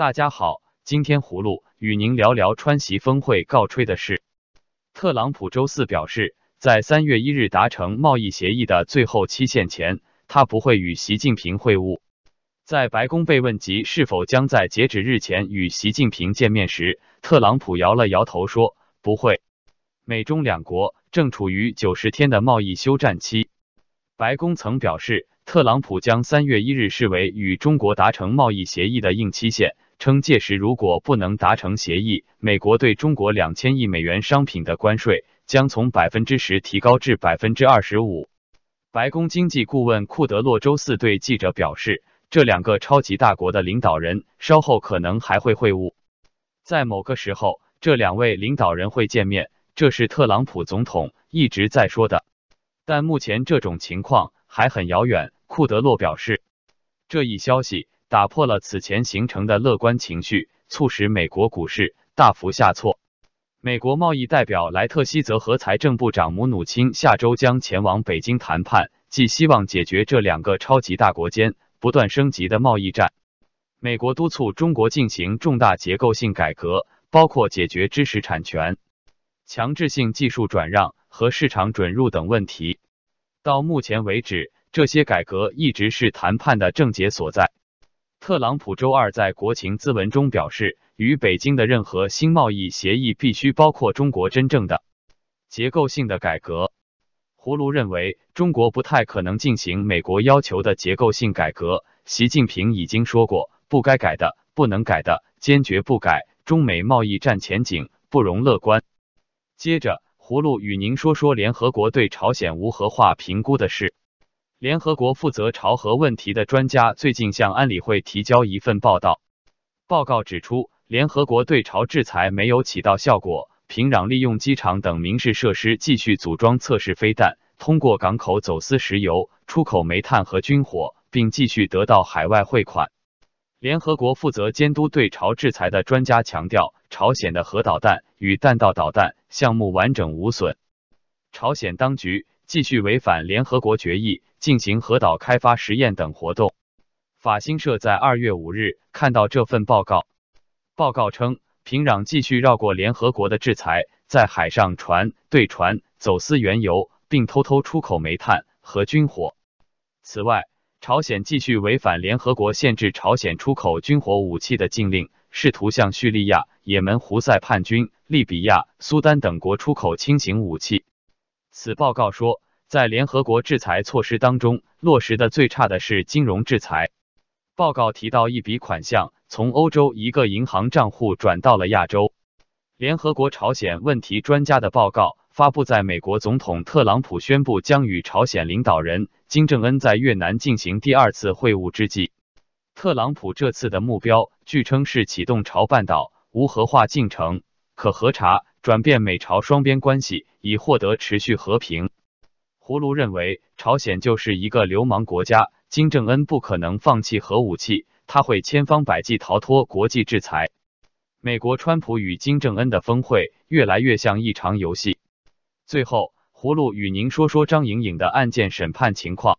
大家好，今天葫芦与您聊聊川习峰会告吹的事。特朗普周四表示，在三月一日达成贸易协议的最后期限前，他不会与习近平会晤。在白宫被问及是否将在截止日前与习近平见面时，特朗普摇了摇头说不会。美中两国正处于九十天的贸易休战期。白宫曾表示，特朗普将三月一日视为与中国达成贸易协议的硬期限，称届时如果不能达成协议，美国对中国两千亿美元商品的关税将从百分之十提高至百分之二十五。白宫经济顾问库德洛周四对记者表示。这两个超级大国的领导人稍后可能还会会晤，在某个时候，这两位领导人会见面，这是特朗普总统一直在说的。但目前这种情况还很遥远，库德洛表示。这一消息打破了此前形成的乐观情绪，促使美国股市大幅下挫。美国贸易代表莱特希泽和财政部长姆努钦下周将前往北京谈判，寄希望解决这两个超级大国间。不断升级的贸易战，美国督促中国进行重大结构性改革，包括解决知识产权、强制性技术转让和市场准入等问题。到目前为止，这些改革一直是谈判的症结所在。特朗普周二在国情咨文中表示，与北京的任何新贸易协议必须包括中国真正的结构性的改革。葫芦认为，中国不太可能进行美国要求的结构性改革。习近平已经说过，不该改的、不能改的，坚决不改。中美贸易战前景不容乐观。接着，葫芦与您说说联合国对朝鲜无核化评估的事。联合国负责朝核问题的专家最近向安理会提交一份报告，报告指出，联合国对朝制裁没有起到效果。平壤利用机场等民事设施继续组装测试飞弹，通过港口走私石油、出口煤炭和军火，并继续得到海外汇款。联合国负责监督对朝制裁的专家强调，朝鲜的核导弹与弹道导弹项目完整无损。朝鲜当局继续违反联合国决议，进行核岛开发实验等活动。法新社在二月五日看到这份报告，报告称。平壤继续绕过联合国的制裁，在海上船对船走私原油，并偷偷出口煤炭和军火。此外，朝鲜继续违反联合国限制朝鲜出口军火武器的禁令，试图向叙利亚、也门胡塞叛军、利比亚、苏丹等国出口轻型武器。此报告说，在联合国制裁措施当中，落实的最差的是金融制裁。报告提到一笔款项。从欧洲一个银行账户转到了亚洲。联合国朝鲜问题专家的报告发布在美国总统特朗普宣布将与朝鲜领导人金正恩在越南进行第二次会晤之际。特朗普这次的目标据称是启动朝半岛无核化进程，可核查转变美朝双边关系，以获得持续和平。胡卢认为，朝鲜就是一个流氓国家，金正恩不可能放弃核武器。他会千方百计逃脱国际制裁。美国川普与金正恩的峰会越来越像一场游戏。最后，葫芦与您说说张颖颖的案件审判情况。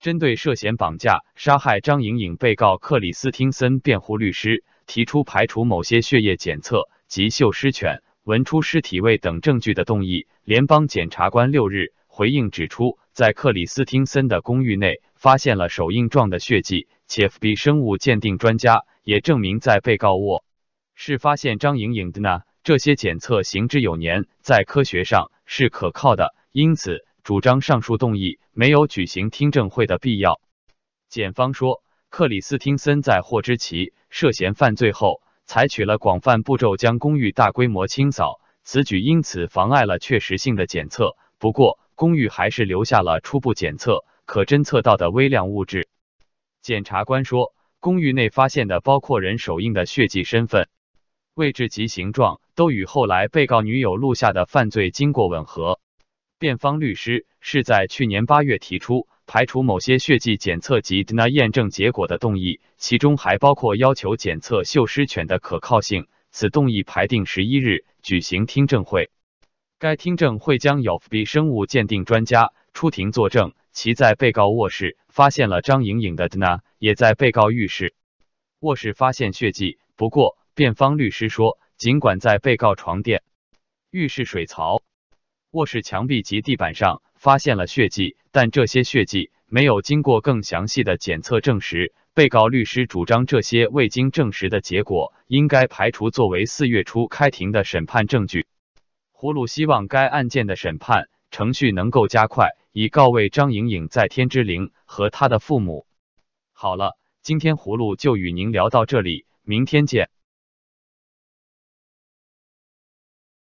针对涉嫌绑架、杀害张颖颖被告克里斯汀森辩护律师提出排除某些血液检测及嗅尸犬闻出尸体味等证据的动议，联邦检察官六日回应指出，在克里斯汀森的公寓内发现了手印状的血迹。且 FB 生物鉴定专家也证明，在被告卧室发现张莹颖的呢，这些检测行之有年，在科学上是可靠的，因此主张上述动议没有举行听证会的必要。检方说，克里斯汀森在获知其涉嫌犯罪后，采取了广泛步骤将公寓大规模清扫，此举因此妨碍了确实性的检测。不过，公寓还是留下了初步检测可侦测到的微量物质。检察官说，公寓内发现的包括人手印的血迹身份、位置及形状，都与后来被告女友录下的犯罪经过吻合。辩方律师是在去年八月提出排除某些血迹检测及 DNA 验证结果的动议，其中还包括要求检测嗅尸犬的可靠性。此动议排定十一日举行听证会，该听证会将有 FB 生物鉴定专家出庭作证。其在被告卧室发现了张莹颖的 DNA，也在被告浴室卧室发现血迹，不过，辩方律师说，尽管在被告床垫、浴室水槽、卧室墙壁及地板上发现了血迹，但这些血迹没有经过更详细的检测证实。被告律师主张，这些未经证实的结果应该排除作为四月初开庭的审判证据。葫芦希望该案件的审判程序能够加快，以告慰张莹莹在天之灵和她的父母。好了，今天葫芦就与您聊到这里，明天见。